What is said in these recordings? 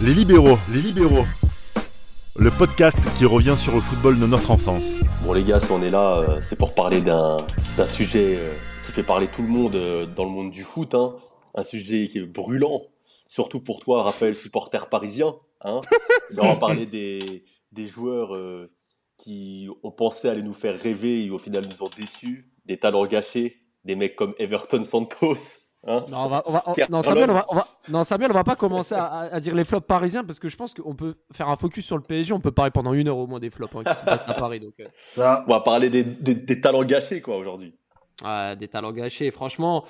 Les libéraux, les libéraux. Le podcast qui revient sur le football de notre enfance. Bon les gars, si on est là, euh, c'est pour parler d'un sujet euh, qui fait parler tout le monde euh, dans le monde du foot. Hein. Un sujet qui est brûlant, surtout pour toi, Raphaël, supporter parisien. Hein. on va parler des, des joueurs qui ont pensé aller nous faire rêver et au final nous ont déçus, des talents gâchés, des mecs comme Everton Santos. Hein. Non, on va, on va- on- non, Samuel, on va, on va- non, Samuel, on va pas commencer à, dire les flops parisiens parce que je pense qu'on peut faire un focus sur le PSG. On peut parler pendant une heure au moins des flops hein, qui se passent à Paris. Donc, euh, Ça, On va parler des, des- des talents gâchés quoi aujourd'hui. des talents gâchés. Franchement,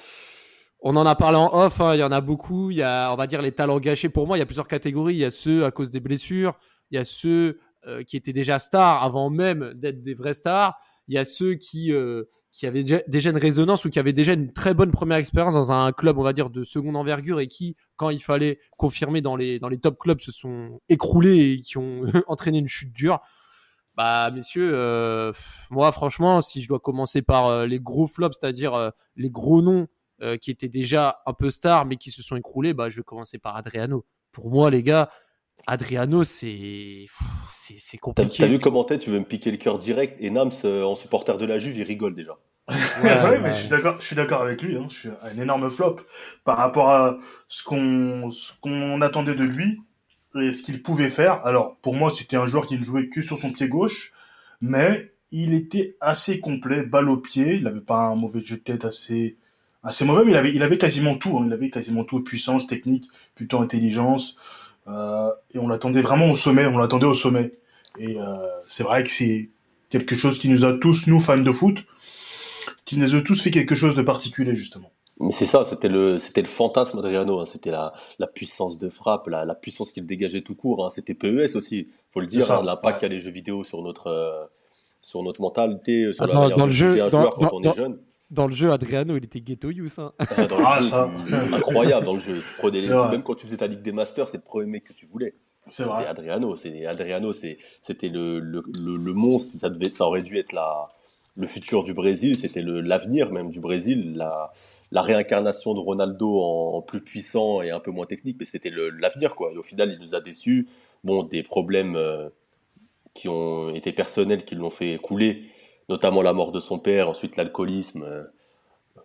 on en a parlé en off. hein, Il y en a beaucoup. Il y a, on va dire, les talents gâchés. Pour moi, il y a plusieurs catégories. Il y a ceux à cause des blessures. Il y a ceux euh, qui étaient déjà stars avant même d'être des vrais stars. Il y a ceux qui, euh, qui avaient déjà, une résonance ou qui avaient déjà une très bonne première expérience dans un club, on va dire, de seconde envergure et qui, quand il fallait confirmer dans les, dans les top clubs, se sont écroulés et qui ont entraîné une chute dure. Bah, messieurs, euh, moi, franchement, si je dois commencer par euh, les gros flops, c'est-à-dire euh, les gros noms euh, qui étaient déjà un peu stars mais qui se sont écroulés, bah, je vais commencer par Adriano. Pour moi, les gars, Adriano, c'est c'est compliqué. t'as vu comment t'es Tu veux me piquer le cœur direct et Nams euh, en supporter de la Juve, il rigole déjà. ouais, ouais. mais je suis d'accord, je suis d'accord avec lui. Hein. Je suis un énorme flop par rapport à ce qu'on ce qu'on attendait de lui et ce qu'il pouvait faire. Alors pour moi, c'était un joueur qui ne jouait que sur son pied gauche, mais il était assez complet, balle au pied. Il n'avait pas un mauvais jeu de tête assez assez mauvais, mais il avait il avait quasiment tout. hein. Il avait quasiment tout puissance, technique, plutôt intelligence. Euh, et on l'attendait vraiment au sommet. On l'attendait au sommet. Et euh, c'est vrai que c'est quelque chose qui nous a tous, nous fans de foot, qui nous a tous fait quelque chose de particulier justement. Mais c'est ça, c'était le, c'était le fantasme d'Adriano. hein. C'était la, la puissance de frappe, la, la puissance qu'il dégageait tout court. hein. C'était PES aussi, faut le dire. Hein, L'impact ouais. qu'a les jeux vidéo sur notre, euh, sur notre mentalité, sur Ah, la dans- manière dans de le jeu, juger un dans- joueur quand dans- on dans- est jeune. Dans le jeu, Adriano, il était ghetto youth. Hein. Ah, Ah, ça. incroyable dans le jeu. Tu prenais les- C'est vrai. même quand tu faisais ta Ligue des Masters, c'est le premier mec que tu voulais. C'est C'était vrai. Adriano. C'est Adriano, c'est c'était le, le, le, le monstre. Ça devait, ça aurait dû être la, le futur du Brésil. C'était le l'avenir même du Brésil. La, la réincarnation de Ronaldo en, en plus puissant et un peu moins technique, mais c'était le- l'avenir quoi. Et au final, il nous a déçus. Bon, des problèmes euh, qui ont été personnels, qui l'ont fait couler, notamment la mort de son père, ensuite l'alcoolisme. euh.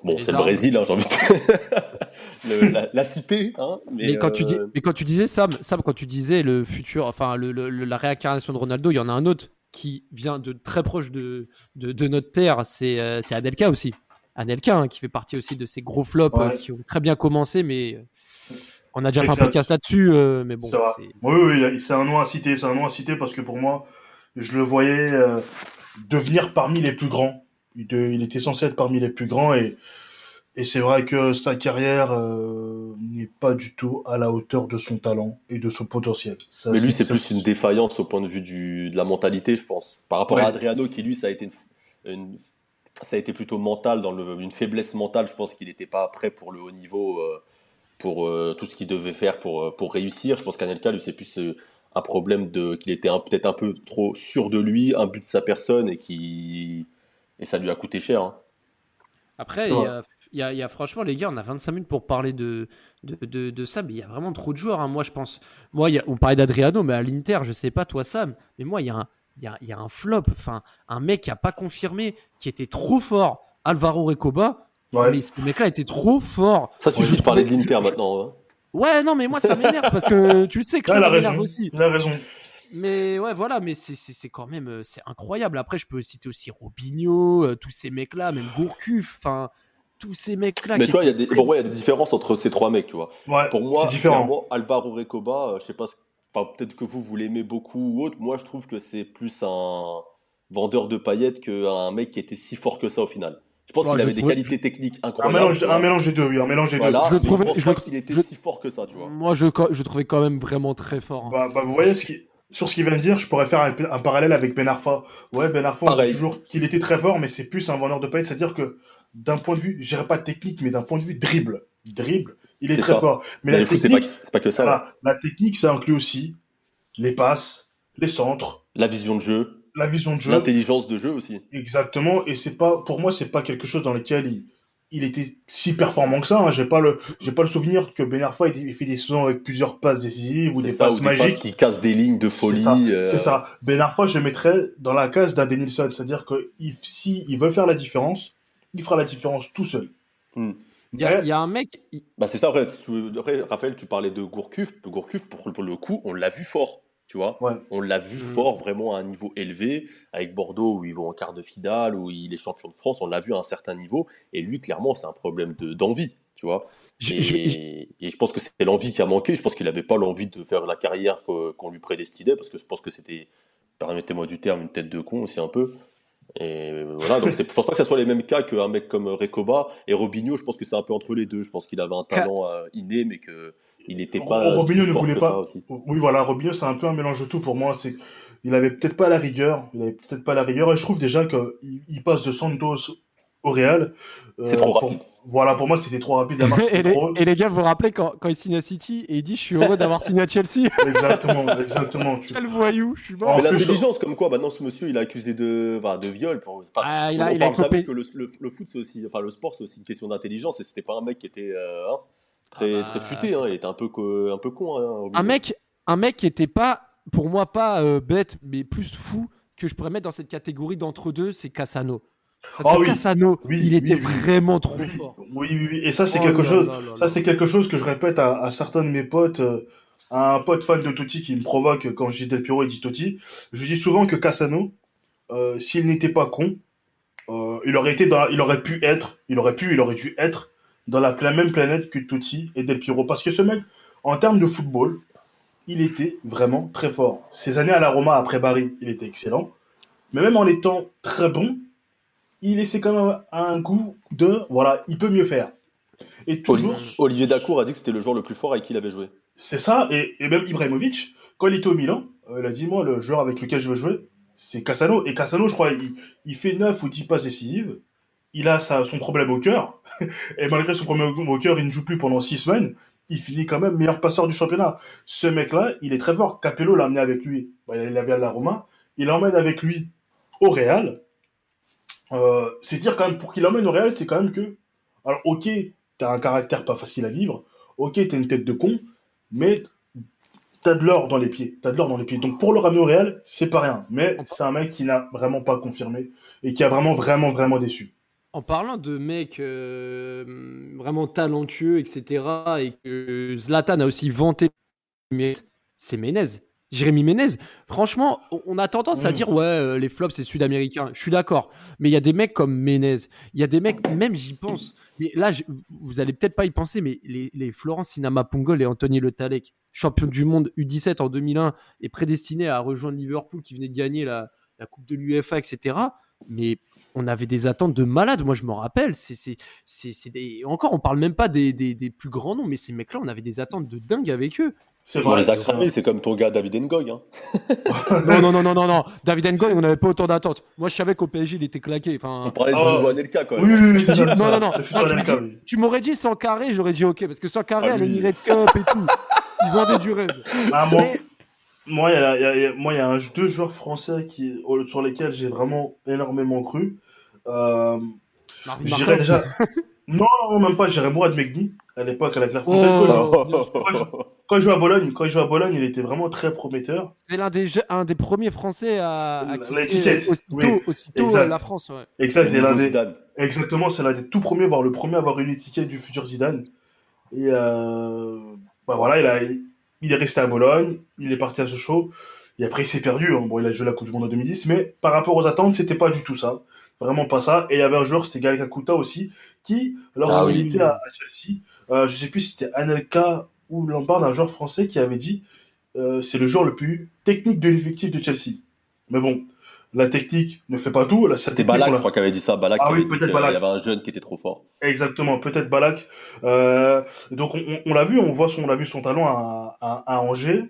Bon, c'est le. Brésil, hein, j'ai envie de... le- la, la cité, hein, mais, Mais, quand tu dis, euh, mais quand tu disais Sam, Sam, quand tu disais le futur, enfin le, le- le- la réincarnation de Ronaldo, il y en a un autre qui vient de très proche de, de, de notre terre, c'est euh, c'est Anelka aussi. Anelka hein, qui fait partie aussi de ces gros flops Ouais. euh, qui ont très bien commencé, mais on a déjà fait un podcast là-dessus, euh, mais bon. Oui, oui, oui, c'est un nom à citer, c'est un nom à citer parce que pour moi, je le voyais euh, devenir parmi les plus grands. Il, de- il était censé être parmi les plus grands et, et c'est vrai que sa carrière euh, n'est pas du tout à la hauteur de son talent et de son potentiel. Ça, Mais lui, c'est plus une défaillance au point de vue du, de la mentalité, je pense. Par rapport Ouais. à Adriano, qui lui, ça a été, une- une- ça a été plutôt mental, dans le, une faiblesse mentale. Je pense qu'il n'était pas prêt pour le haut niveau, euh, pour euh, tout ce qu'il devait faire pour, pour réussir. Je pense qu'Anelka, lui, c'est plus un problème de qu'il était peut-être un peu trop sûr de lui, un but de sa personne, et, qui, et ça lui a coûté cher. hein. Après, il Ouais. y, a, il y a- il y a- franchement, les gars, on a 25 minutes pour parler de, de, de, de ça, mais il y a vraiment trop de joueurs. hein. Moi, je pense. Moi, il y a- on parlait d'Adriano, mais à l'Inter, je sais pas, toi, Sam, mais moi, il y a un, il y a, il y a un flop, enfin, un mec qui a pas confirmé, qui était trop fort, Alvaro Recoba. Ouais. Mais ce mec-là était trop fort. Ça suffit de parler de l'Inter maintenant. hein. Ouais, non, mais moi, ça m'énerve parce que tu le sais que ça m'énerve aussi. Il a raison. Mais ouais, voilà, mais c'est- c'est c'est quand même euh, c'est incroyable. Après, je peux citer aussi Robinho, euh, tous ces mecs-là, même Gourcuff, enfin, tous ces mecs-là. Mais tu vois, il y a étaient des, pour moi, il y a des différences entre ces trois mecs, tu vois. Ouais, Pour moi, c'est différent. clairement, Alvaro Recoba, euh, je sais pas, enfin, peut-être que vous, vous l'aimez beaucoup ou autre. Moi, je trouve que c'est plus un vendeur de paillettes qu'un mec qui était si fort que ça au final. Je pense Ouais, qu'il avait des qualités techniques Un incroyables. mélange, un mélange des deux, oui, un mélange des Voilà, Je le trouvais- je pas qu'il était je- si fort que ça, tu vois. Moi, je, je trouvais quand même vraiment très fort. hein. deux. Bah, bah, vous voyez, ce qui, sur ce qu'il vient de dire, je pourrais faire un, un parallèle avec Ben Arfa. Ouais, Ben Arfa, on dit toujours qu'il était très fort, mais c'est plus un vendeur de paillettes. C'est-à-dire que d'un point de vue, je dirais pas technique, mais d'un point de vue dribble, dribble, il est, très ça. fort. Mais Mais la c'est pas, technique, c'est pas que ça. voilà, la technique, ça inclut aussi les passes, les centres, La vision de jeu, la vision de jeu. l'intelligence de jeu aussi. Exactement. Et c'est pas, pour moi, c'est pas quelque chose dans lequel il, il était si performant que ça. Hein. J'ai pas le, j'ai pas le souvenir que Ben Arfa ait fait des saisons avec plusieurs passes décisives ou des passes magiques. qui cassent des lignes de folie. C'est ça. Euh. Ben Arfa, je le mettrais dans la case d'Adenilson. C'est-à-dire que si il veut faire la différence, il fera la différence tout seul. Hmm. Il y, a, un mec. Bah c'est ça, après, Raphaël, tu parlais de Gourcuff. Gourcuff, pour, pour le coup, on l'a vu fort. Tu vois On l'a vu mmh. fort, vraiment à un niveau élevé, avec Bordeaux où ils vont en quart de finale, où il est champion de France, on l'a vu à un certain niveau. Et lui, clairement, c'est un problème d'envie, tu vois. Et je, pense que c'est l'envie qui a manqué. Je pense qu'il n'avait pas l'envie de faire la carrière qu'on lui prédestinait, parce que je pense que c'était, permettez-moi du terme, une tête de con aussi un peu. Et voilà, donc je pense pas que ce soit les mêmes cas qu'un mec comme Recoba et Robinho. Je pense que c'est un peu entre les deux. Je pense qu'il avait un talent euh, inné, mais que il n'était pas. Robinho ne voulait pas. Aussi. Oui, voilà, Robinho, c'est un peu un mélange de tout pour moi. C'est, il avait peut-être pas la rigueur. Il avait peut-être pas la rigueur. Et je trouve déjà qu'il il passe de Santos au Real. Euh, c'est trop rapide. Voilà, pour moi, c'était trop rapide. La marche et, les, et, les, gars, vous vous rappelez quand, quand il signe à City et il dit Je suis heureux d'avoir signé à Chelsea Exactement, exactement. Tu... Quel voyou, je suis mort. Mais l'intelligence, comme quoi, maintenant, ce monsieur, il a accusé de, bah, de viol. Pas... Ah, il a, on il parle jamais que le, le, foot, c'est aussi, enfin, le sport, c'est aussi une question d'intelligence et c'était pas un mec qui était. Euh, hein, très, ah bah, très futé. Hein, il était un peu, un peu con. Hein, un, mec, un mec qui était pas, pour moi, pas euh, bête, mais plus fou que je pourrais mettre dans cette catégorie d'entre deux, c'est Cassano. Parce que Cassano, il était vraiment trop fort. Oui, oui, oui. Et ça, c'est oh quelque chose. ça, c'est quelque chose que je répète à, certains de mes potes. Euh, un pote fan de Totti qui me provoque quand je dis Del Piro et dit Totti. Je dis souvent que Cassano, euh, s'il n'était pas con, il aurait été dans, il aurait pu être, il aurait pu, il aurait dû être dans la, même planète que Totti et Del Piero. Parce que ce mec, en termes de football, il était vraiment très fort. Ces années à la Roma après Bari, il était excellent. Mais même en étant très bon, il laissait quand même un goût de voilà, il peut mieux faire. Et toujours. Olivier Dacour a dit que c'était le joueur le plus fort avec qui il avait joué. C'est ça, et, même Ibrahimovic, quand il était au Milan, euh, il a dit Moi, le joueur avec lequel je veux jouer, c'est Cassano. Et Cassano, je crois, il, il fait 9 ou 10 passes décisives il a son problème au cœur, et malgré son problème au cœur, il ne joue plus pendant six semaines, il finit quand même meilleur passeur du championnat. Ce mec-là, il est très fort. Capello l'a amené avec lui. il avait à la Roma. Il l'emmène avec lui au Real. Euh, c'est dire quand même, pour qu'il l'emmène au Real, c'est quand même que. Alors, ok, t'as un caractère pas facile à vivre. Ok, t'as une tête de con. Mais t'as de l'or dans les pieds. T'as de l'or dans les pieds. Donc, pour le ramener au Real, c'est pas rien. Mais c'est un mec qui n'a vraiment pas confirmé. Et qui a vraiment, vraiment, vraiment déçu. En parlant de mecs euh, vraiment talentueux, etc., et que Zlatan a aussi vanté, c'est Menez. Jérémy Menez, franchement, on a tendance à mm. dire ouais, euh, les flops c'est sud-américain. Je suis d'accord, mais il y a des mecs comme Menez, il y a des mecs, même j'y pense. Mais là, vous allez peut-être pas y penser, mais les, les Florence Sinama Pongol et Anthony Le Talec, champion du monde U17 en 2001 et prédestiné à rejoindre Liverpool qui venait de gagner la, la Coupe de l'UEFA, etc. Mais on avait des attentes de malades. Moi, je me rappelle. C'est, c'est, c'est, des... Encore, on parle même pas des, des, des, plus grands noms, mais ces mecs-là, on avait des attentes de dingue avec eux. C'est vrai, les a c'est comme ton gars David Ngoy. Hein. non, non, non, non, non, non. David Ngoy, on n'avait pas autant d'attentes. Moi, je savais qu'au PSG, il était claqué. Enfin... On parlait du nouveau Anelka, quoi. Oui, oui, oui, c'est ça. Non, non, non. tu, m'aurais dit sans carré, j'aurais dit ok, parce que sans carré, ah, elle Emirates Cup et tout. Ils vendaient du rêve. Ah, moi, moi, il y a, y a, moi, il y a deux joueurs français qui, sur lesquels j'ai vraiment énormément cru. Euh, j'irais déjà. non, même pas. J'irais Mourad Megni à l'époque à la Clairefontaine. Oh. Quand, il jouait à Bologne, quand il jouait à Bologne, il était vraiment très prometteur. C'est l'un des un des premiers Français à, à quitter aussitôt, aussitôt la France. Ouais. Exact. Des... Exactement, c'est l'un des tout premiers, voire le premier à avoir une étiquette du futur Zidane. Et euh... bah voilà, il a, il est resté à Bologne, il est parti à Sochaux. Et après, il s'est perdu. Hein. Bon, il a joué la Coupe du Monde en 2010, mais par rapport aux attentes, c'était pas du tout ça. Vraiment pas ça. Et il y avait un joueur, c'était Gal Kakuta aussi, qui, lorsqu'il ah était à, Chelsea, euh, je sais plus si c'était Anelka ou Lampard, un joueur français qui avait dit euh, c'est le joueur le plus technique de l'effectif de Chelsea. Mais bon, la technique ne fait pas tout. C'était Balak, je crois, qui avait dit ça. Balak, ah avait dit qu'il y avait un jeune qui était trop fort. Exactement, peut-être Balak. Euh, donc on, l'a vu, on voit son, on a vu son talent à, à, Angers,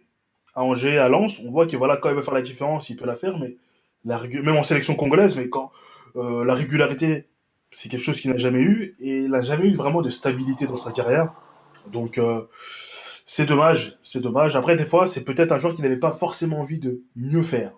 à Angers, à Lens. On voit que voilà, quand il veut faire la différence, il peut la faire, mais la même en sélection congolaise, mais quand euh, la régularité, c'est quelque chose qu'il n'a jamais eu, et il n'a jamais eu vraiment de stabilité dans sa carrière. Donc, euh, c'est dommage, c'est dommage. Après, des fois, c'est peut-être un joueur qui n'avait pas forcément envie de mieux faire.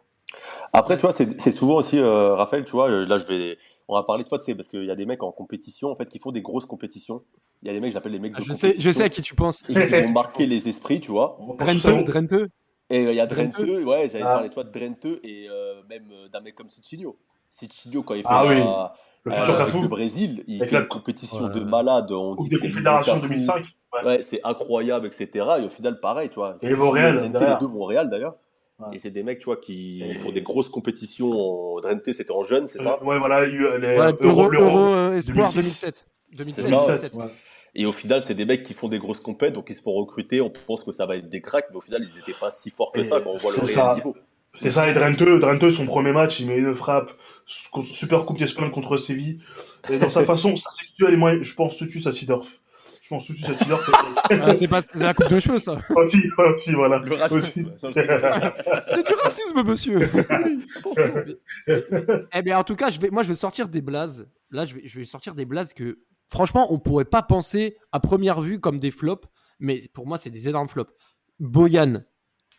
Après, tu vois, c'est souvent aussi, euh, Raphaël, tu vois, là, je vais, on va parler de fois, tu sais, parce qu'il y a des mecs en compétition, en fait, qui font des grosses compétitions. Il y a des mecs, j'appelle les mecs de Ah, je, sais, je sais à qui tu penses. Et qui vont marquer les esprits, tu vois. Drenteux. Drenteux. Et euh, il y a Drenteux. Drenteux, ouais, j'allais Ah. parler de toi de Drenteux et euh, même euh, d'un mec comme Ciccinho. Ciccinho, quand il fait Ah la- oui, le euh, futur Cafou. le Brésil, il Avec fait la- une compétition Ouais. de malade. On Coupe dit des le Confédérations Cafou. 2005. Ouais. Ouais, c'est incroyable, etc. Et au final, pareil, tu vois. Et ils vont au Real, les deux vont au Real d'ailleurs. Ouais. Et c'est des mecs, tu vois, qui Et- font des grosses compétitions. En... Drenthe, c'était en jeune, c'est ça Euh, ouais, voilà, il y a eu les Ouais, Euro, Euro, l'Euro. Euro, euh, Espoir 2006. 2007. 2007, C'est ça. 2007. Ouais. Et au final, c'est des mecs qui font des grosses compètes, donc ils se font recruter. On pense que ça va être des cracks, mais au final, ils n'étaient pas si forts que Et ça quand on voit le c'est réel ça. niveau. C'est ça, et Drenteux, Drenteux, son premier match, il met une frappe, super coupe d'Espagne contre Séville. Et dans sa façon, ça situe, je pense tout de suite à Sidorf. Je pense tout de suite à Sidorf. Ah, c'est pas c'est la coupe de cheveux, ça. aussi, aussi, voilà. Le racisme. C'est du racisme, monsieur. Attention. Eh bien, en tout cas, je vais, moi, je vais sortir des blazes. Là, je vais, je vais sortir des blazes que, franchement, on pourrait pas penser à première vue comme des flops, mais pour moi, c'est des énormes flops. Boyan.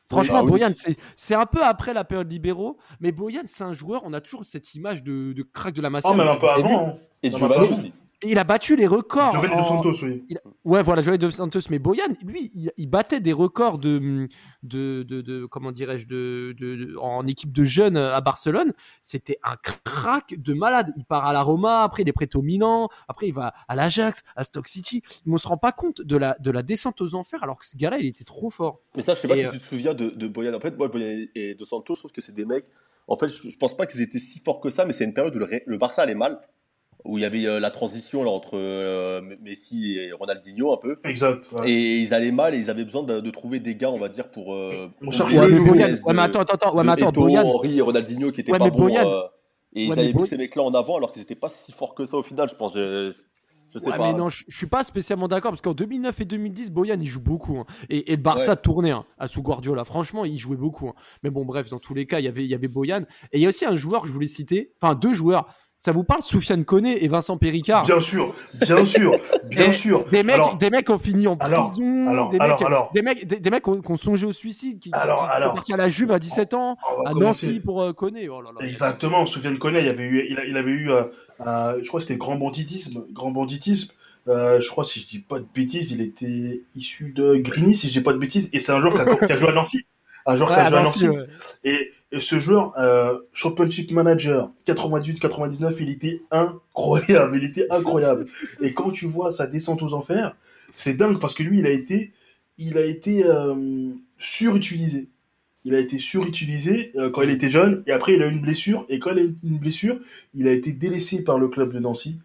Franchement, ah oui. Boyan, c'est c'est un peu après la période libéraux, mais Boyan, c'est un joueur, on a toujours cette image de, de crack de la masse. Oh, même un peu avant. hein. Et bah, aussi. Il a battu les records. Giovanni en- Dos Santos, oui. Ouais, voilà, Joël Dos Santos, mais Boyan, lui, il, il battait des records de, de, de, de- comment dirais-je, de, de- de- en équipe de jeunes à Barcelone. C'était un crack de malade. Il part à la Roma, après il est prêté au Milan, après il va à l'Ajax, à Stock City. Mais on se rend pas compte de la, de la descente aux enfers, alors que ce gars-là, il était trop fort. Mais ça, je sais pas Et, si euh, tu te souviens de, de Boyan. En fait, moi, Boyan et De Santos, je trouve que c'est des mecs. En fait, je, je pense pas qu'ils étaient si forts que ça, mais c'est une période où le Barça allait mal, où il y avait euh, la transition là, entre euh, Messi et Ronaldinho un peu. Exact. ouais. Et ils allaient mal et ils avaient besoin de, de trouver des gars, on va dire, pour. euh, On cherche le nouveau. Ouais, mais attends, attends, attends, ouais, mais de attends, Eto'o, Boyan, Henry et Ronaldinho qui étaient Ouais, pas bons. Euh, et ils avaient mis Boy- ces mecs-là en avant alors qu'ils n'étaient pas si forts que ça au final, je pense. Je, je sais Ouais, pas. mais non, je, je suis pas spécialement d'accord parce qu'en 2009 et 2010, Boyan il joue beaucoup hein. et, et le Barça Ouais. tournait hein, à sous Guardiola. Franchement, il jouait beaucoup. hein. Mais bon, bref, dans tous les cas, il y avait, il y avait Boyan et il y a aussi un joueur que je voulais citer, enfin deux joueurs. Ça vous parle, Soufiane Koné et Vincent Péricard Bien sûr, bien sûr, bien sûr. Des mecs, Alors, des mecs ont fini en prison. alors, des, alors, mecs, alors. des mecs, des, des mecs qui ont, songé au suicide, qui, sont partis à la Juve à 17 ans, à commencer. Nancy pour euh, Koné. Oh là là. Exactement, Soufiane Koné, il, avait eu, il, avait eu, euh, euh, je crois que c'était grand banditisme. Grand banditisme. Euh, je crois, si je dis pas de bêtises, il était issu de Grigny, si je dis pas de bêtises. Et c'est un joueur qui a, qui a joué à Nancy. Un joueur Ouais, qui a joué à Nancy, Nancy. ouais. Et, et ce joueur, euh, Championship Manager, 98-99, il était incroyable. Il était incroyable. et quand tu vois sa descente aux enfers, c'est dingue parce que lui, il a été, il a été euh, surutilisé. Il a été surutilisé euh, quand il était jeune et après il a eu une blessure et quand il a eu une blessure, il a été délaissé par le club de Nancy.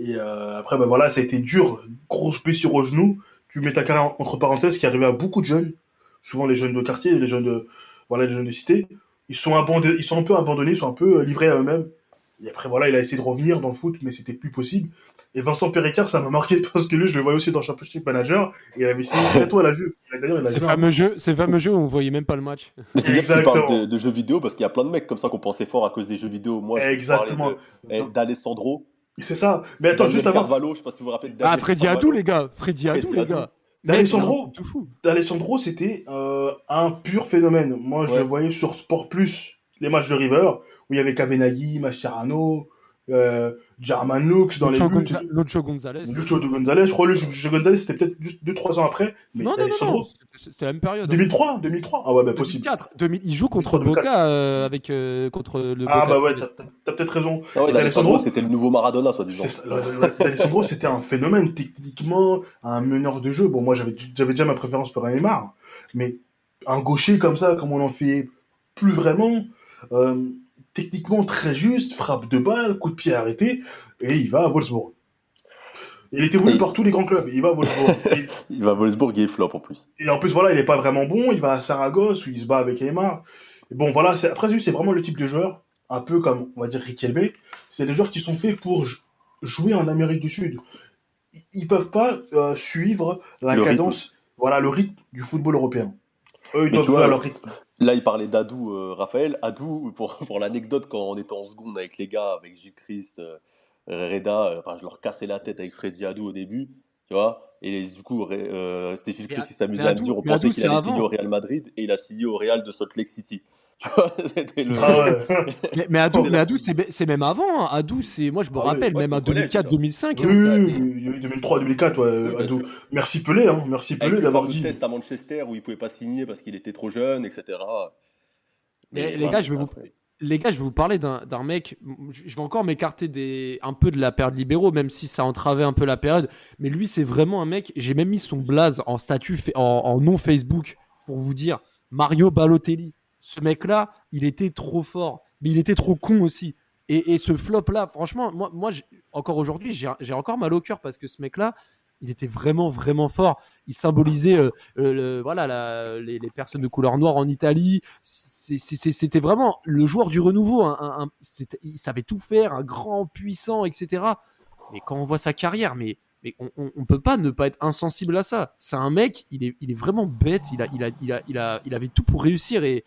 Et après, ben voilà, ça a été dur, grosse blessure au genou. Tu mets ta carrière entre parenthèses qui arrivait à beaucoup de jeunes, souvent les jeunes de quartier, les jeunes de, voilà, les jeunes de cité. Ils sont, abandonnés, ils sont un peu abandonnés, ils sont un peu euh, livrés à eux-mêmes. Et après, voilà, il a essayé de revenir dans le foot, mais c'était plus possible. Et Vincent Péricard, ça m'a marqué parce que lui, je le voyais aussi dans Championship Manager. Et il avait signé très tôt à la Juve. Il a- D'ailleurs, il a Ces fameux jeux, ces fameux jeux où on voyait même pas le match. Mais c'est bien que tu Exactement. parles de, de jeux vidéo parce qu'il y a plein de mecs comme ça qu'on pensait fort à cause des jeux vidéo. Moi, je Exactement. eh, d'Alessandro. C'est ça. Mais attends, juste avant, Carvalho, je sais pas si vous vous rappelez de Ah, Freddy. Adou, les gars. Freddy Adou, les gars. D'Alessandro. D'Alessandro, c'était euh, un pur phénomène. Moi, je Ouais. le voyais sur Sport Plus, les matchs de River, où il y avait Kavenaghi, Mascherano, euh, Jarman Lux dans les Lucho buts. Gonza- Lucho Gonzalez. Lucho de Gonzalez, je crois que Lucho Gonzalez, c'était peut-être juste 2-3 ans après. Mais Non, non, non, D'Alessandro, non, c'était- la même période. 2003, 2003. Ah ouais, bah possible. 2004. 2000 il joue contre 2004. Boca euh, avec euh, contre le Ah Boca. bah ouais, t'as- peut-être raison. Ah ouais, Et D'Alessandro, c'était le nouveau Maradona, soi-disant. D'Alessandro, c'était un phénomène techniquement, un meneur de jeu. Bon, moi, j'avais j'avais déjà ma préférence pour Neymar, mais un gaucher comme ça, comme on en fait plus vraiment, euh, techniquement très juste, frappe de balle, coup de pied arrêté, et il va à Wolfsburg. Il était voulu Et- par tous les grands clubs, il va à Wolfsburg. et, Il va à Wolfsburg et il flop en plus. et en plus, voilà, il est pas vraiment bon, il va à Saragosse, où il se bat avec Neymar. Et bon, voilà, après, c'est vraiment le type de joueur, un peu comme, on va dire, Riquelme. C'est des joueurs qui sont faits pour jouer en Amérique du Sud. Ils- peuvent pas euh, suivre la Le cadence, voilà, le rythme du football européen. Eux, ils Mais doivent jouer vois, à leur rythme. Là, il parlait d'Adou, euh, Raphaël. Adou, pour, pour l'anecdote, quand on était en seconde avec les gars, avec Gilles Christ, euh, Reda, euh, enfin, je leur cassais la tête avec Freddy Adou au début, tu vois. Et les- du coup, c'était Gilles Christ qui s'amusait à me dire on pensait qu'il allait signer au Real Madrid et il a signé au Real de Salt Lake City. Tu vois, c'était le. Ah ouais. Mais, mais Adou, mais Adou, c'est c'est même avant. hein. Adou, c'est moi je me Ah oui, rappelle moi, même à au collège, 2004, ça. 2005. Oui, hein, oui, oui, il y a eu 2003, 2004, ouais, Oui. Merci Pelé, hein. Merci Pelé d'avoir dit. test à Manchester où il pouvait pas signer parce qu'il était trop jeune, etc. Mais les gars, je vais vous, les gars, je vais vous parler d'un d'un mec. Je vais encore m'écarter des un peu de la période libéraux, même si ça entravait un peu la période. Mais lui, c'est vraiment un mec. J'ai même mis son blaze en statut, fa- en, en nom Facebook pour vous dire Mario Balotelli. Ce mec-là, il était trop fort, mais il était trop con aussi. Et, ce flop-là, franchement, moi, moi encore aujourd'hui, j'ai encore mal au cœur parce que ce mec-là, il était vraiment, vraiment fort. Il symbolisait euh, euh, voilà, les, personnes de couleur noire en Italie. C'était vraiment le joueur du renouveau. c'était- il savait tout faire, un grand, puissant, etc. Mais quand on voit sa carrière, mais, on, on peut pas ne pas être insensible à ça. C'est un mec, il est, il est vraiment bête. Il, a, il, a, il, a, il, a, il avait tout pour réussir et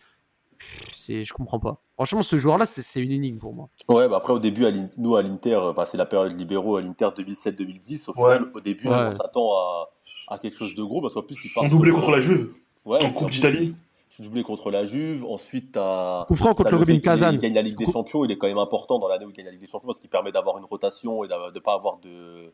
c'est, je comprends pas. Franchement, ce joueur-là, c'est c'est une énigme pour moi. Ouais, bah après, au début, à nous, à l'Inter, euh, bah, c'est la période libéraux à l'Inter 2007-2010. Au Ouais. final, au début, Ouais. on s'attend à, à quelque chose de gros parce qu'en plus, il Son part doublé sur- contre la Juve, Ouais, en Coupe d'Italie. il- doublé contre la Juve. Ensuite, t'as. Coup franc contre le Rubin Kazan. Il gagne la Ligue des Champions. Il est quand même important dans l'année où il gagne la Ligue des Champions parce qu'il permet d'avoir une rotation et de ne pas avoir de.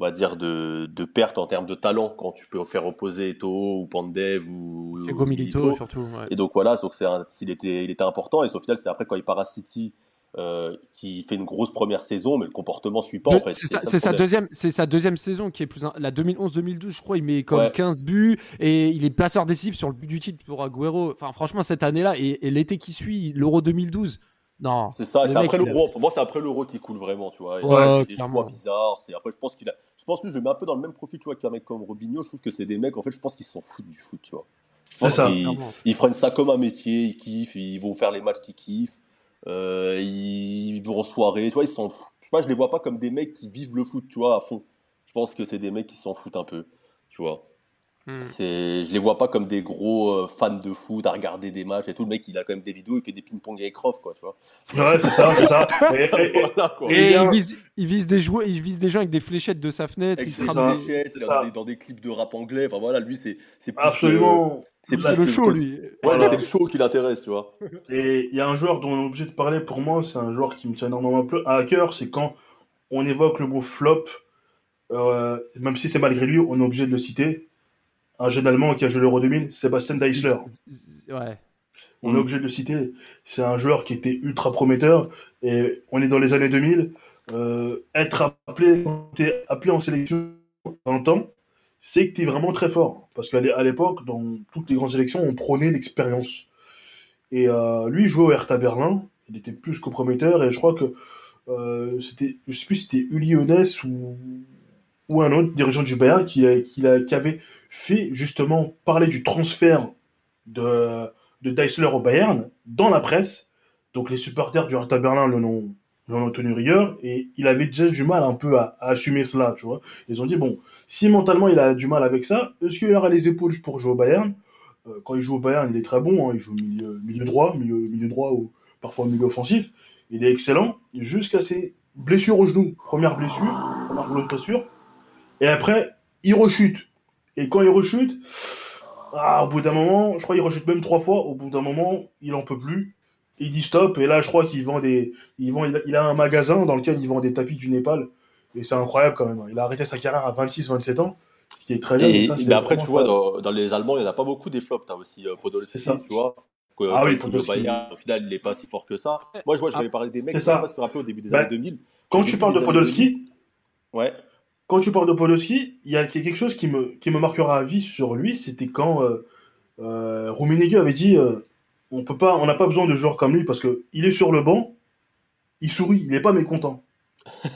On va dire de, de perte en termes de talent quand tu peux faire opposer Eto'o ou Pandev ou, Milito, surtout. ouais. Et donc voilà, donc un- il, était, il était important. Et au final, c'est après quand il part à City euh, qui fait une grosse première saison, mais le comportement suit pas. De- en fait. c'est sa, deuxième, c'est sa deuxième saison qui est plus un- la 2011-2012, je crois. Il met comme Ouais. 15 buts et il est passeur décisif sur le but du titre pour Agüero. Enfin, franchement, cette année-là et, et l'été qui suit, l'Euro 2012. Non, C'est ça, c'est après l'euro. Pour moi, c'est après l'euro qui coule vraiment, tu vois. Ouais, des choix bizarres. C'est après, je pense qu'il a. Je pense que je le mets un peu dans le même profil, tu vois, qu'un mec comme Robinho. Je trouve que c'est des mecs, en fait, je pense qu'ils s'en foutent du foot, tu vois. Je pense C'est ça. Ils prennent ça comme un métier, ils kiffent, ils vont faire les matchs qu'ils kiffent, euh, ils vont en soirée, tu vois, ils s'en foutent. Je sais pas, je les vois pas comme des mecs qui vivent le foot, tu vois, à fond. Je pense que c'est des mecs qui s'en foutent un peu, tu vois. Hmm. C'est, je les vois pas comme des gros euh, fans de foot à regarder des matchs et tout. Le mec, il a quand même des vidéos, il fait des ping-pong avec Croft, quoi, tu vois. Ouais, c'est ça, c'est ça. Et- et- et- Voilà, quoi. Et Et il vise, il vise des joueurs, il vise des gens avec des fléchettes de sa fenêtre. Avec il des- fléchettes, dans, des, dans des clips de rap anglais. Enfin voilà, lui, c'est, c'est plus, euh, Absolument. c'est le show, lui. Ouais, Voilà. c'est le show qui l'intéresse, tu vois. Et il y a un joueur dont on est obligé de parler, pour moi, c'est un joueur qui me tient énormément à cœur, c'est quand on évoque le mot flop, euh, même si c'est malgré lui, on est obligé de le citer. Un jeune Allemand qui a joué l'Euro 2000, Sébastien Deisler. Ouais. On est obligé de le citer. C'est un joueur qui était ultra prometteur. Et on est dans les années 2000. Euh, être appelé, appelé en sélection dans le temps, c'est que tu es vraiment très fort. Parce qu'à l'époque, dans toutes les grandes sélections, on prônait l'expérience. Et euh, lui, il jouait au Hertha Berlin. Il était plus qu'au prometteur. Et je crois que euh, c'était, je sais plus si c'était Uli ou, ou un autre dirigeant du Bayern qui, avait fait justement parler du transfert de, de Deisler au Bayern dans la presse. Donc les supporters du Hertha Berlin l'en ont, l'en ont tenu rigueur et il avait déjà du mal un peu à, assumer cela, tu vois. Ils ont dit, bon, si mentalement il a du mal avec ça, est-ce qu'il aura les épaules pour jouer au Bayern? Euh, Quand il joue au Bayern, il est très bon, hein, il joue milieu, droit, milieu, milieu droit ou parfois milieu offensif. Il est excellent jusqu'à ses blessures au genou. Première blessure, première blessure. Et après, il rechute. Et quand il rechute, ah, au bout d'un moment, je crois qu'il rechute même trois fois. Au bout d'un moment, il en peut plus. Il dit stop. Et là, je crois qu'il vend des, il vend, il a, un magasin dans lequel il vend des tapis du Népal. Et c'est incroyable quand même. Il a arrêté sa carrière à 26-27 ans, ce qui est très bien. Et, mais ça, c'est mais après, tu vois, dans, dans les Allemands, il n'y en a pas beaucoup des flops. Tu as aussi euh, Podolski, C'est ça. tu vois. Que, Ah oui, Podolski. Bayern, au final, il n'est pas si fort que ça. Moi, je vois, je Ah. vais parler des mecs C'est qui se rappeler au début des Bah, années 2000. Quand tu parles de Podolski, Ouais. Quand tu parles de Podolski, il y a quelque chose qui me, qui me marquera à vie sur lui, c'était quand euh, euh, Rummenigge avait dit euh, on peut pas, on n'a pas besoin de joueurs comme lui parce que il est sur le banc, il sourit, il n'est pas mécontent.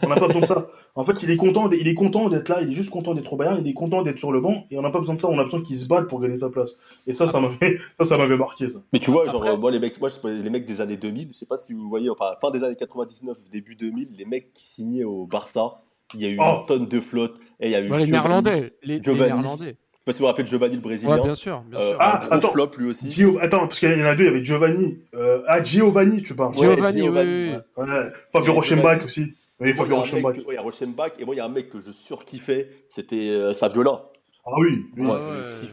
On n'a pas besoin de ça. En fait, il est content, il est content d'être là, il est juste content d'être au Bayern, il est content d'être sur le banc et on n'a pas besoin de ça, on a besoin qu'il se batte pour gagner sa place. Et ça, ça m'avait, ça, ça m'avait marqué ça. Mais tu vois, genre, Après- euh, moi, les mecs, moi, je- les mecs des années 2000, je sais pas si vous voyez, enfin, fin des années 99, début 2000, les mecs qui signaient au Barça, il y a eu Oh. une tonne de flotte, et il y a eu Ouais, les Néerlandais. Les, les Giovanni. Néerlandais. Je sais pas si vous vous rappelez de Giovanni le Brésilien. Ouais, bien sûr. Bien Euh, sûr. Ah, attends. flop lui aussi. Gio- Attends, parce qu'il y en a deux, il y avait Giovanni. Euh, ah, Giovanni, tu parles. Ouais, Giovanni, oui, Giovanni. oui, oui. Ouais, Fabio Giovanni. aussi. Oui, Moi, il y Fabio ouais, il y a Rochenbach, et moi, il y a un mec que je surkiffais, c'était euh, Saviola. Ah oui, oui. Moi, Ouais,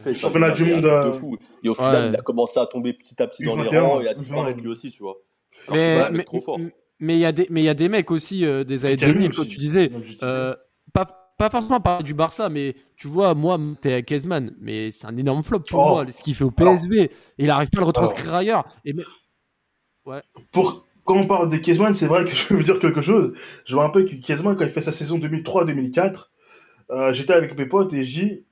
je ouais. Championnat du monde, truc de fou. Et au final, Ouais. il a commencé à tomber petit à petit dans les U21, rangs et à U20. disparaître lui aussi, tu vois. Alors Mais mais- trop fort. Mais il y a des mais il y a des mecs aussi euh, des années Camus 2000 comme tu disais je disais. euh, pas pas forcément parler du Barça mais tu vois moi t'es avec Kezman mais c'est un énorme flop pour Oh. moi ce qu'il fait au PSV et il arrive pas à le retranscrire ailleurs et mais- Pour, quand on parle de Kiesman, c'est vrai que je veux dire quelque chose. Je me rappelle que Kiesman, quand il fait sa saison 2003-2004, euh, j'étais avec mes potes et j'ai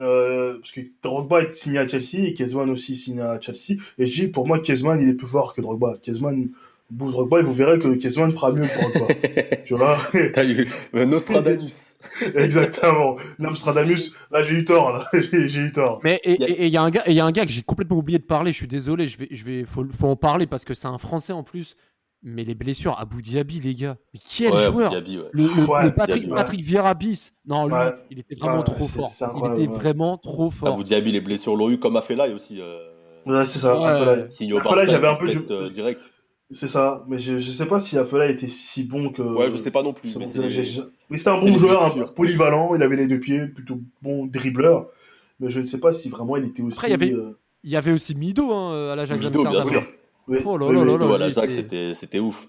euh, parce que Drogba est signé à Chelsea et Kiesman aussi signé à Chelsea. Et j'ai pour moi, Kiesman, il est plus fort que Drogba. Kiesman, bout Drogba, et vous verrez que Kiesman fera mieux que Drogba. tu vois T'as eu Nostradamus. Exactement. Nostradamus, là j'ai eu tort, là. j'ai j'ai eu tort. mais et Il y a- et- et il y a un gars et il y a un gars que j'ai complètement oublié de parler je suis désolé je vais je vais faut, faut en parler parce que c'est un français en plus mais les blessures Abu Dhabi les gars mais quel Ouais, joueur ouais. le, le- Ouais, le Patrick, Vieira bis non lui Ouais. il était vraiment Ouais, trop fort il était ouais. vraiment trop fort Abu Dhabi, les blessures l'ont eu comme Afellay aussi. Euh, Ouais, c'est ça. Ouais. Afellay. signe au Afellay, Barça, j'avais un peu du- euh, direct. C'est ça. Mais je, je sais pas si Afellay était si bon que. Ouais, je sais pas non plus. Mais c'était un bon joueur, polyvalent, il avait les deux pieds, plutôt bon dribbleur. Mais je ne sais pas si vraiment il était aussi. Après, il y avait- euh, il y avait aussi Mido hein, à l'Ajax Mido, bien sûr. oui, Oh là oui, là oui. là Mido là, à l'Ajax, c'était c'était ouf.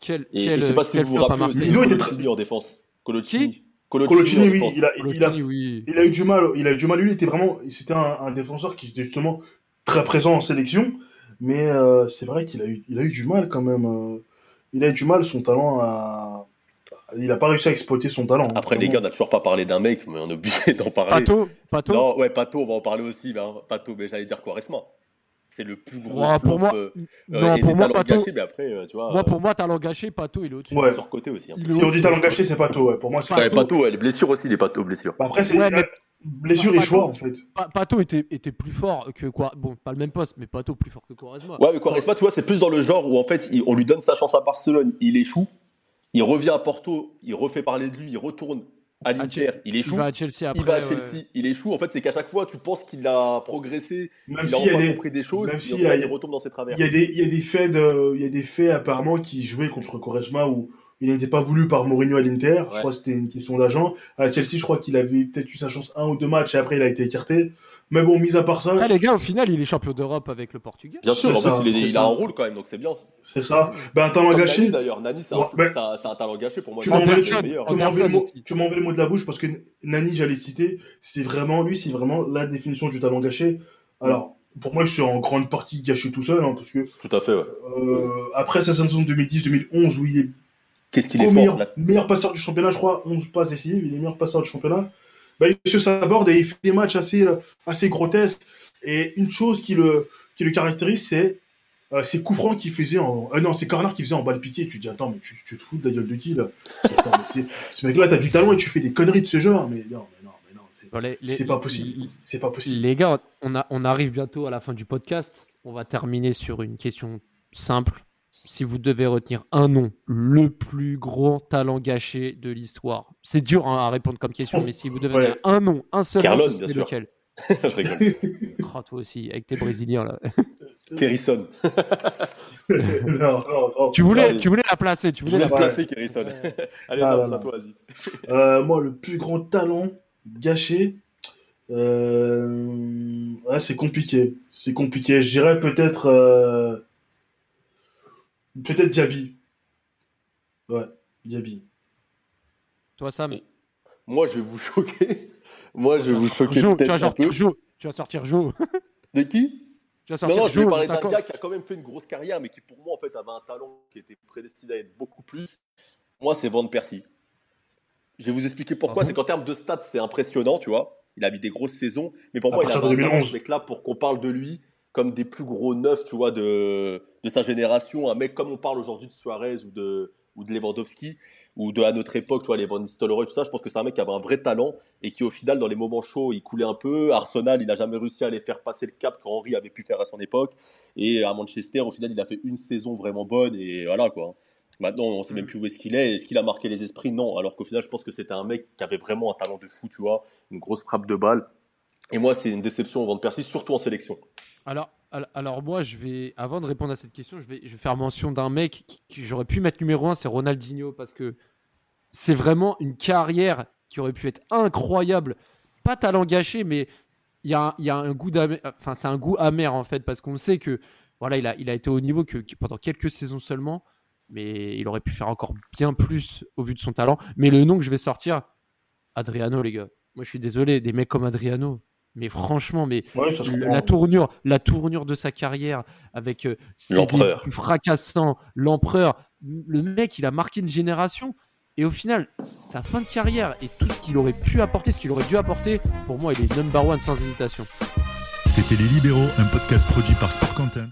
Quel, Et, quel, et je sais pas si vous vous rappelez. Mido était Coloccini en défense. Coloccini. Qui? Coloccini, en oui, défense. il a, il, a, Coloccini, oui. il a eu du mal. Il a eu du mal. Lui, il était vraiment. C'était un, un défenseur qui était justement très présent en sélection. Mais euh, c'est vrai qu'il a eu, il a eu du mal quand même. euh, il a eu du mal son talent à. Il a pas réussi à exploiter son talent. hein, Après, les gars, on n'a toujours pas parlé d'un mec, mais on est obligé d'en parler. Pato, Pato. Non, ouais, Pato, on va en parler aussi. Hein. Pato, mais j'allais dire Quaresma. C'est le plus gros Ouais, flop, pour moi, euh, non, et pour moi, Pato, gâchés, mais après, euh, tu vois, moi, euh, pour moi, talent gâché, Pato, il est au-dessus. Ouais. surcoté aussi. hein. Si on dit talent gâché, c'est pas tôt. Ouais. Pour moi, c'est Ouais, Pato- Pato, ouais, les blessures aussi, les Pato, blessures. Après, c'est Ouais, mais- blessure et Pato- choix en fait. Pa- Pato était, était plus fort que quoi Bon, pas le même poste, mais Pato plus fort que Quaresma. Ouais, mais Quaresma, tu vois, c'est plus dans le genre où en fait, il- on lui donne sa chance à Barcelone, il échoue, il revient à Porto, il refait parler de lui, il retourne à l'Inter, il il échoue, va à Chelsea après. il va à ouais. Chelsea, il échoue. En fait, c'est qu'à chaque fois, tu penses qu'il a progressé, Même il a s'il y a des, compris des choses, même au y a- il retombe dans ses travers. il y a des, il y a des faits, de, il y a des faits apparemment qui jouaient contre Quaresma où il n'était pas voulu par Mourinho à l'Inter. Je crois que c'était une question d'agent. À Chelsea, je crois qu'il avait peut-être eu sa chance un ou deux matchs et après il a été écarté. Mais bon, mis à part ça, Après, les gars, au final, il est champion d'Europe avec le Portugal. Bien sûr, plus, il, est- il a un rôle quand même, donc c'est bien. c'est ça. Ben, un talent gâché. Nani, d'ailleurs, Nani, c'est un, Ouais, un- talent gâché pour moi. Tu m'en veux- le mot de la bouche parce que Nani, j'allais citer, c'est vraiment, lui, c'est vraiment la définition du talent gâché. Alors, pour moi, je suis en grande partie gâché tout seul, hein, parce que Tout à fait, ouais. euh, après sa saison 2010-2011 où il est Qu'est-ce qu'il est fort, meilleur, là. meilleur passeur du championnat, je crois, 11 passes décisives, il est meilleur passeur du championnat. Bah, il se saborde et il fait des matchs assez, euh, assez grotesques. Et une chose qui le, qui le caractérise, c'est euh, ces coups francs qu'il faisait en. euh, non, ces corners qu'il faisait en balle piquée. Tu te dis, attends, mais tu, tu te fous de la gueule de qui, là attends, mais Ce mec-là, t'as du talent et tu fais des conneries de ce genre. Mais non, mais non, mais non. C'est pas possible. les- C'est pas possible. Les gars, on, a, on arrive bientôt à la fin du podcast. On va terminer sur une question simple. Si vous devez retenir un nom, le plus gros talent gâché de l'histoire. C'est dur hein, à répondre comme question, mais si vous devez Ouais. retenir un nom, un seul Carlon, nom, ce bien serait sûr. lequel je rigole. Oh, Toi aussi, avec tes Brésiliens là. Kerrison. non, non, non. tu, voulais, tu voulais la placer, tu Je voulais la placer, Kerrison. Ouais. Allez, Ah, non, toi, vas-y. Euh, moi, le plus grand talent gâché, euh, ouais, c'est compliqué. C'est compliqué. Je dirais peut-être, euh, peut-être Diaby. Ouais, Diaby. Toi, Sam. Moi, je vais vous choquer. Moi, je vais vous choquer Jo, tu peut-être vas un sortir peu. Jo. Tu vas sortir Jo. De qui? Tu vas Non, sortir non, je vais parler d'un gars qui a quand même fait une grosse carrière, mais qui pour moi, en fait, avait un talent qui était prédestiné à être beaucoup plus. Moi, c'est Van Persie. Je vais vous expliquer pourquoi. Ah bon c'est qu'en termes de stats, c'est impressionnant, tu vois. Il a mis des grosses saisons, mais pour À moi, il a partir de un talent 2011. ce mec-là pour qu'on parle de lui comme des plus gros neufs, tu vois, de, de sa génération. Un mec comme on parle aujourd'hui de Suarez ou de, ou de Lewandowski, ou de à notre époque, tu vois, les Van Nistelrooy, tout ça. Je pense que c'est un mec qui avait un vrai talent et qui, au final, dans les moments chauds, il coulait un peu. Arsenal, il n'a jamais réussi à les faire passer le cap qu'Henri avait pu faire à son époque. Et à Manchester, au final, il a fait une saison vraiment bonne et voilà quoi. Maintenant, on sait même plus où est-ce qu'il est. Est-ce qu'il a marqué les esprits? Non. Alors qu'au final, je pense que c'était un mec qui avait vraiment un talent de fou, tu vois, une grosse frappe de balle. Et moi, c'est une déception au Van Persie, surtout en sélection. Alors, al- alors moi, je vais, avant de répondre à cette question, je vais, faire mention d'un mec qui, j'aurais pu mettre numéro un, c'est Ronaldinho, parce que c'est vraiment une carrière qui aurait pu être incroyable pas talent gâché, mais il y a, un- goût d'amer, enfin c'est un goût amer en fait parce qu'on sait que voilà, il a, il a été au niveau que pendant quelques saisons seulement, mais il aurait pu faire encore bien plus au vu de son talent. Mais le nom que je vais sortir, Adriano les gars. Moi je suis désolé, des mecs comme Adriano. Mais franchement, mais Ouais, la tournure, la tournure de sa carrière avec euh, ses L'empereur. débuts fracassants, l'empereur, le mec, il a marqué une génération. Et au final, sa fin de carrière et tout ce qu'il aurait pu apporter, ce qu'il aurait dû apporter, pour moi, il est number one sans hésitation. C'était Les Libéraux, un podcast produit par Sport Content.